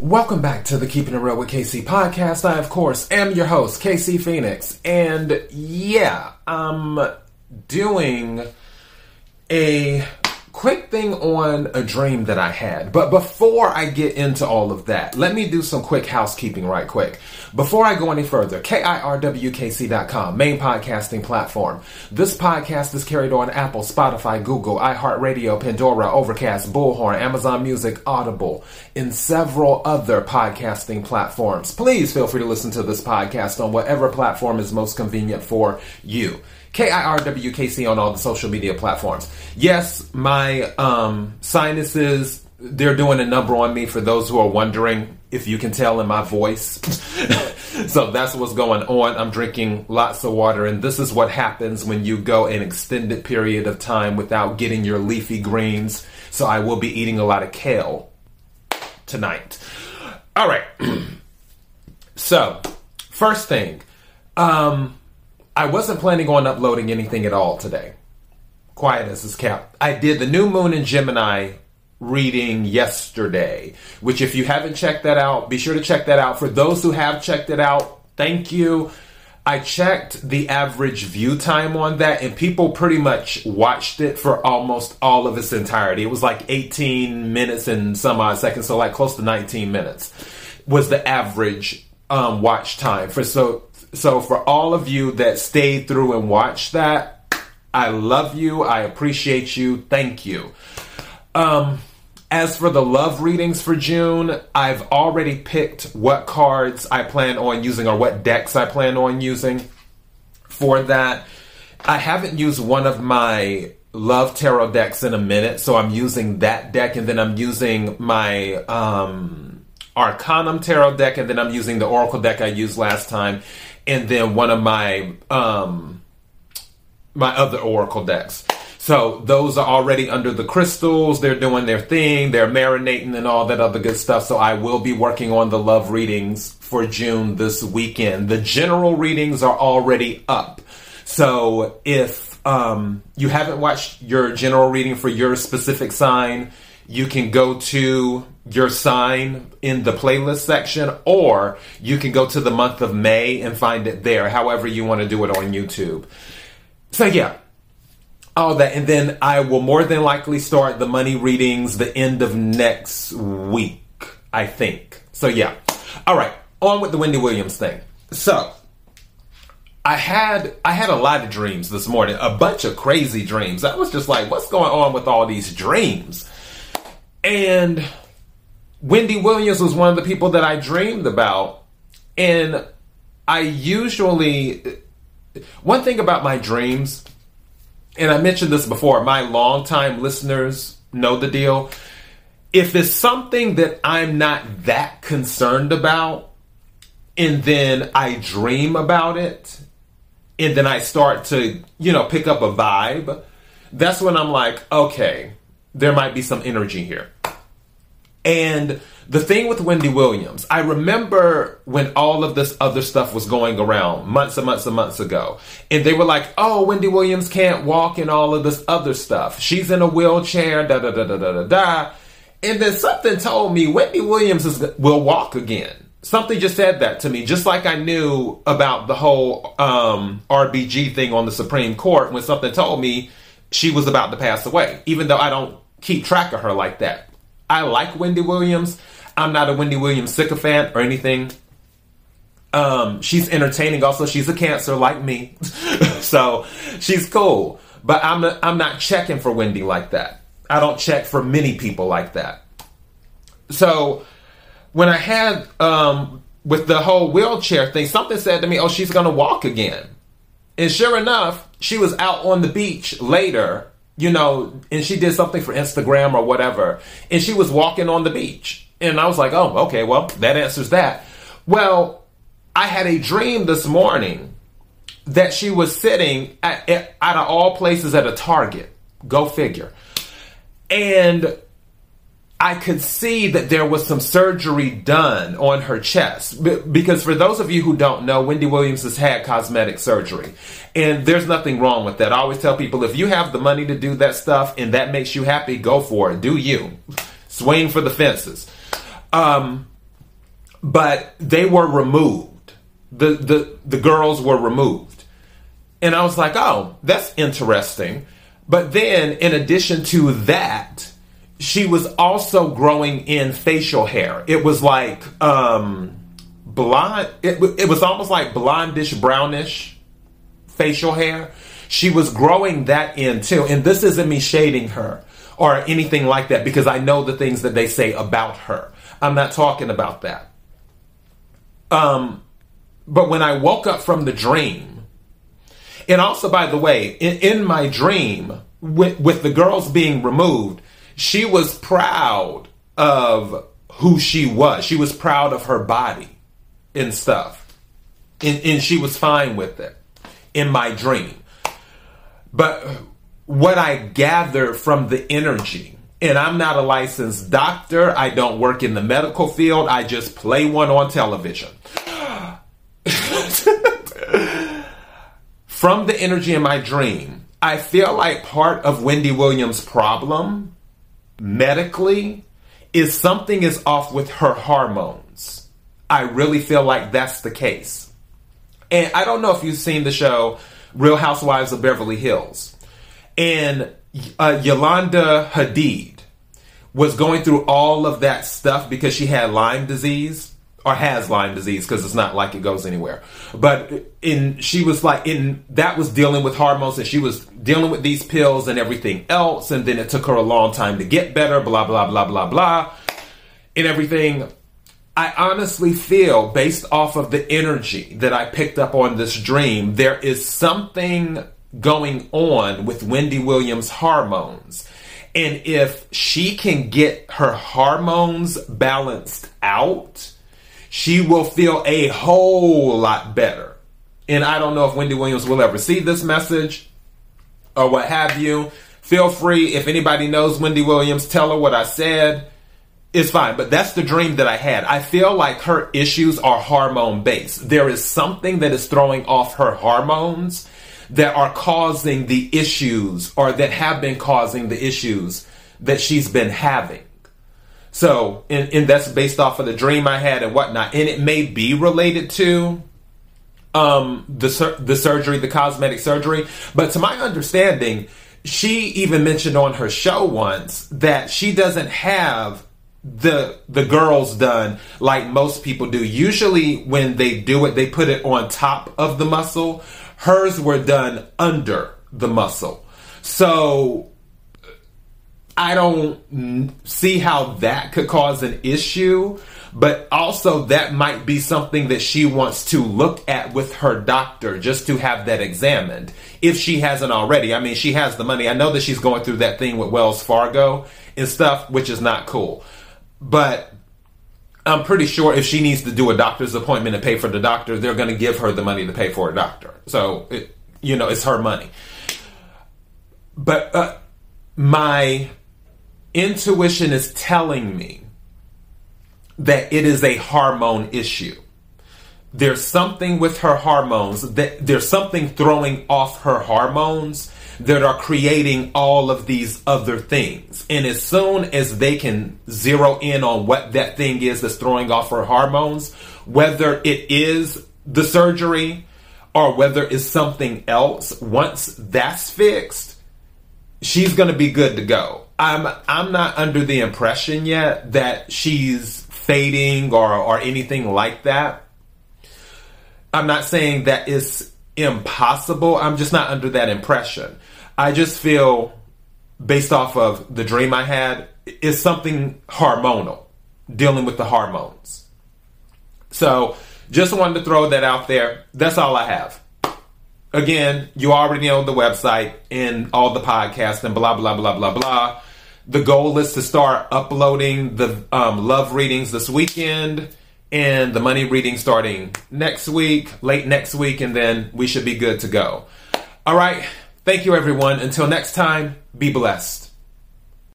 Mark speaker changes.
Speaker 1: Welcome back to the Keeping It Real with KC podcast. I, of course, am your host, KC Phoenix. And yeah, I'm doing a quick thing on a dream that I had. But before I get into all of that, let me do some quick housekeeping right quick. Before I go any further, KIRWKC.com, main podcasting platform. This podcast is carried on Apple, Spotify, Google, iHeartRadio, Pandora, Overcast, Bullhorn, Amazon Music, Audible, and several other podcasting platforms. Please feel free to listen to this podcast on whatever platform is most convenient for you. KIRWKC on all the social media platforms. Yes, my um, sinuses, they're doing a number on me for those who are wondering if you can tell in my voice. so that's what's going on. I'm drinking lots of water, and this is what happens when you go an extended period of time without getting your leafy greens. So I will be eating a lot of kale tonight. All right. so, first thing, um, I wasn't planning on uploading anything at all today. Quiet as is kept. I did the new moon in Gemini reading yesterday, which if you haven't checked that out, be sure to check that out. For those who have checked it out, thank you. I checked the average view time on that, and people pretty much watched it for almost all of its entirety. It was like 18 minutes and some odd seconds, so like close to 19 minutes was the average um, watch time. For so so for all of you that stayed through and watched that, I love you. I appreciate you. Thank you. Um, as for the love readings for June, I've already picked what cards I plan on using or what decks I plan on using for that. I haven't used one of my love tarot decks in a minute, so I'm using that deck and then I'm using my um, Arcanum tarot deck and then I'm using the Oracle deck I used last time and then one of my um, my other Oracle decks. So those are already under the crystals. They're doing their thing. They're marinating and all that other good stuff. So I will be working on the love readings for June this weekend. The general readings are already up. So if um, you haven't watched your general reading for your specific sign, you can go to your sign in the playlist section, or you can go to the month of May and find it there, however you want to do it on YouTube. So, yeah, all that. And then I will more than likely start the money readings the end of next week, I think. So, yeah. All right, on with the Wendy Williams thing. So, I had I had a lot of dreams this morning, a bunch of crazy dreams. I was just like, what's going on with all these dreams? And Wendy Williams was one of the people that I dreamed about. And I usually, one thing about my dreams, and I mentioned this before, my longtime listeners know the deal. If it's something that I'm not that concerned about, and then I dream about it, and then I start to, you know, pick up a vibe, that's when I'm like, okay, there might be some energy here. And the thing with Wendy Williams, I remember when all of this other stuff was going around months and months and months ago. And they were like, oh, Wendy Williams can't walk and all of this other stuff. She's in a wheelchair, da da da da da da da. And then something told me Wendy Williams is, will walk again. Something just said that to me, just like I knew about the whole um, RBG thing on the Supreme Court when something told me she was about to pass away, even though I don't keep track of her like that. I like Wendy Williams. I'm not a Wendy Williams sycophant or anything. Um, she's entertaining. Also, she's a cancer like me, so she's cool. But I'm I'm not checking for Wendy like that. I don't check for many people like that. So when I had um, with the whole wheelchair thing, something said to me, "Oh, she's gonna walk again." And sure enough, she was out on the beach later you know, and she did something for Instagram or whatever, and she was walking on the beach. And I was like, oh, okay, well, that answers that. Well, I had a dream this morning that she was sitting at, at, out of all places at a Target. Go figure. And I could see that there was some surgery done on her chest. Because for those of you who don't know, Wendy Williams has had cosmetic surgery. And there's nothing wrong with that. I always tell people if you have the money to do that stuff and that makes you happy, go for it. Do you. Swing for the fences. Um, but they were removed. The, the, the girls were removed. And I was like, oh, that's interesting. But then, in addition to that, she was also growing in facial hair. It was like um, blonde, it, it was almost like blondish, brownish facial hair. She was growing that in too. And this isn't me shading her or anything like that because I know the things that they say about her. I'm not talking about that. Um, but when I woke up from the dream, and also, by the way, in, in my dream, with, with the girls being removed, she was proud of who she was. She was proud of her body and stuff. And, and she was fine with it in my dream. But what I gather from the energy, and I'm not a licensed doctor, I don't work in the medical field, I just play one on television. from the energy in my dream, I feel like part of Wendy Williams' problem medically is something is off with her hormones. I really feel like that's the case. And I don't know if you've seen the show Real Housewives of Beverly Hills. And uh, Yolanda Hadid was going through all of that stuff because she had Lyme disease or has Lyme disease because it's not like it goes anywhere. But in she was like in that was dealing with hormones and she was dealing with these pills and everything else and then it took her a long time to get better blah blah blah blah blah and everything I honestly feel, based off of the energy that I picked up on this dream, there is something going on with Wendy Williams' hormones. And if she can get her hormones balanced out, she will feel a whole lot better. And I don't know if Wendy Williams will ever see this message or what have you. Feel free, if anybody knows Wendy Williams, tell her what I said it's fine, but that's the dream that I had. I feel like her issues are hormone based. There is something that is throwing off her hormones that are causing the issues or that have been causing the issues that she's been having. So, and, and that's based off of the dream I had and whatnot. And it may be related to um, the, the surgery, the cosmetic surgery. But to my understanding, she even mentioned on her show once that she doesn't have the the girls done like most people do. Usually when they do it, they put it on top of the muscle. Hers were done under the muscle. So I don't see how that could cause an issue, but also that might be something that she wants to look at with her doctor just to have that examined if she hasn't already. I mean, she has the money. I know that she's going through that thing with Wells Fargo and stuff, which is not cool. But I'm pretty sure if she needs to do a doctor's appointment and pay for the doctor, they're going to give her the money to pay for a doctor. So, it, you know, it's her money. But uh, my intuition is telling me that it is a hormone issue. There's something with her hormones that there's something throwing off her hormones that are creating all of these other things. And as soon as they can zero in on what that thing is that's throwing off her hormones, whether it is the surgery or whether it's something else, once that's fixed, she's going to be good to go. I'm I'm not under the impression yet that she's fading or or anything like that. I'm not saying that it's impossible. I'm just not under that impression. I just feel, based off of the dream I had, is something hormonal, dealing with the hormones. So, just wanted to throw that out there. That's all I have. Again, you already know the website and all the podcasts and blah, blah, blah, blah, blah. The goal is to start uploading the um, love readings this weekend and the money reading starting next week, late next week, and then we should be good to go. All right. Thank you, everyone. Until next time, be blessed.